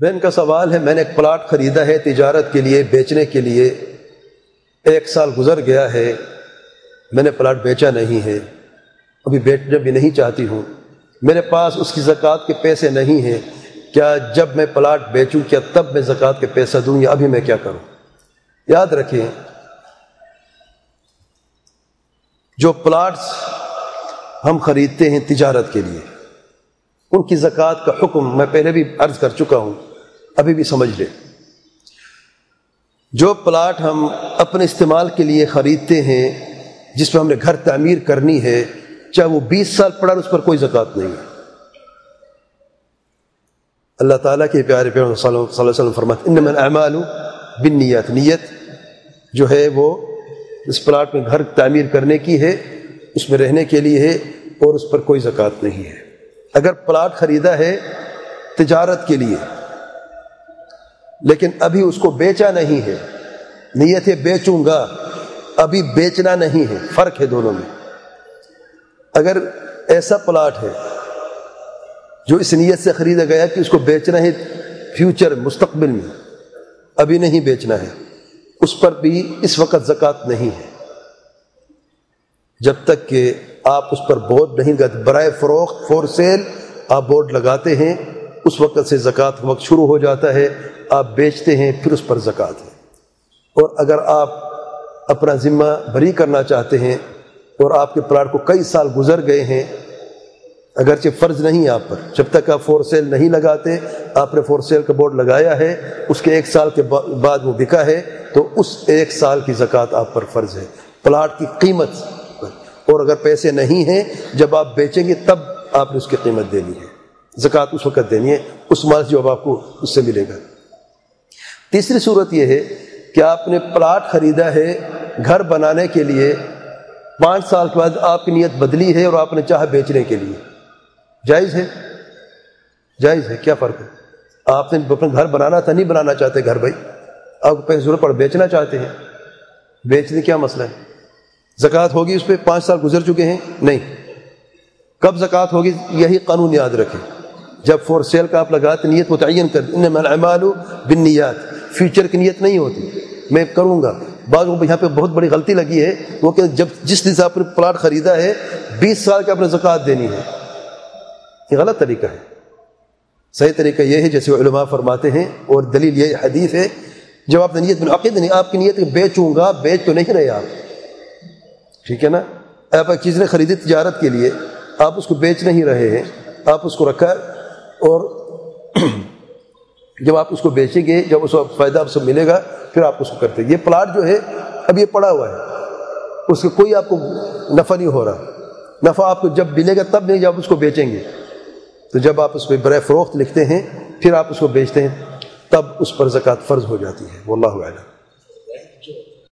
بہن کا سوال ہے میں نے ایک پلاٹ خریدا ہے تجارت کے لیے بیچنے کے لیے ایک سال گزر گیا ہے میں نے پلاٹ بیچا نہیں ہے ابھی بیچنا بھی نہیں چاہتی ہوں میرے پاس اس کی زکوٰۃ کے پیسے نہیں ہیں کیا جب میں پلاٹ بیچوں کیا تب میں زکوٰۃ کے پیسہ دوں یا ابھی میں کیا کروں یاد رکھیں جو پلاٹس ہم خریدتے ہیں تجارت کے لیے ان کی زکوٰۃ کا حکم میں پہلے بھی عرض کر چکا ہوں ابھی بھی سمجھ لیں۔ جو پلاٹ ہم اپنے استعمال کے لیے خریدتے ہیں، جس میں ہم نے گھر تعمیر کرنی ہے، چاہے وہ بیس سال پڑا اس پر کوئی زکوٰۃ نہیں ہے۔ اللہ تعالیٰ کے پیارے پیار صلی اللہ علیہ وسلم فرمات ان اعمال بن نیت نیت جو ہے وہ اس پلاٹ میں گھر تعمیر کرنے کی ہے، اس میں رہنے کے لیے ہے اور اس پر کوئی زکوٰۃ نہیں ہے۔ اگر پلاٹ خریدا ہے تجارت کے لیے لیکن ابھی اس کو بیچا نہیں ہے۔ نیت ہے بیچوں گا، ابھی بیچنا نہیں ہے۔ فرق ہے دونوں میں۔ اگر ایسا پلاٹ ہے جو اس نیت سے خریدا گیا کہ اس کو بیچنا ہے فیوچر، مستقبل میں، ابھی نہیں بیچنا ہے۔ اس پر بھی اس وقت زکوٰۃ نہیں ہے۔ جب تک کہ آپ اس پر بورڈ نہیں لگاتے برائے فروخت فور سیل آپ بورڈ لگاتے ہیں۔ اس وقت سے زکوٰۃ وقت شروع ہو جاتا ہے، آپ بیچتے ہیں، پھر اس پر زکوٰۃ ہے۔ اور اگر آپ اپنا ذمہ بری کرنا چاہتے ہیں اور آپ کے پلاٹ کو کئی سال گزر گئے ہیں، اگرچہ فرض نہیں آپ پر، جب تک آپ فور سیل نہیں لگاتے، آپ نے فور سیل کا بورڈ لگایا ہے، اس کے ایک سال کے بعد وہ بکا ہے، تو اس ایک سال کی زکوٰۃ آپ پر فرض ہے۔ پلاٹ کی قیمت اور اگر پیسے نہیں ہیں، جب آپ بیچیں گے، تب آپ نے اس کی قیمت دینی ہے۔ زکوٰۃ اس وقت دینی ہے، اس مال جو اب آپ کو اس سے ملے گا۔ تیسری صورت یہ ہے کہ آپ نے پلاٹ خریدا ہے گھر بنانے کے لیے، پانچ سال کے بعد آپ کی نیت بدلی ہے اور آپ نے چاہا بیچنے کے لیے۔ جائز ہے؟ جائز ہے، کیا فرق ہے؟ آپ نے اپنا گھر بنانا تھا، نہیں بنانا چاہتے گھر بھائی۔ آپ پیسے ضرورت پڑ بیچنا چاہتے ہیں۔ بیچنے کیا مسئلہ ہے؟ زکوٰۃ ہوگی اس پہ، پانچ سال گزر چکے ہیں؟ نہیں۔ کب زکوٰۃ ہوگی، یہی قانون یاد رکھیں۔ جب فور سیل کا آپ لگاتے نیت متعین کر بن نیات فیوچر کی نیت نہیں ہوتی۔ میں کروں گا۔ بعض یہاں پہ بہت بڑی غلطی لگی ہے، وہ کہ جب جس دن سے آپ نے پلاٹ خریدا ہے، بیس سال کے آپ نے زکوٰۃ دینی ہے۔ یہ غلط طریقہ ہے۔ صحیح طریقہ یہ ہے، جیسے علماء فرماتے ہیں، اور دلیل یہ حدیث ہے، جب آپ نے نیت عقید نہیں، آپ کی نیت بیچوں گا، بیچ تو نہیں رہے آپ۔ ٹھیک ہے نا؟ آپ ایک چیز نے خریدی تجارت کے لیے، آپ اس کو بیچ نہیں رہے ہیں، آپ اس کو رکھا اور جب آپ اس کو بیچیں گے، جب اس کو فائدہ آپ سے ملے گا، پھر آپ اس کو کرتے یہ پلاٹ جو ہے، اب یہ پڑا ہوا ہے۔ اس کا کوئی آپ کو نفع نہیں ہو رہا۔ نفع آپ کو جب ملے گا، تب نہیں، جب اس کو بیچیں گے۔ تو جب آپ اس پہ برائے فروخت لکھتے ہیں، پھر آپ اس کو بیچتے ہیں، تب اس پر زکوٰۃ فرض ہو جاتی ہے۔ وہ اللہ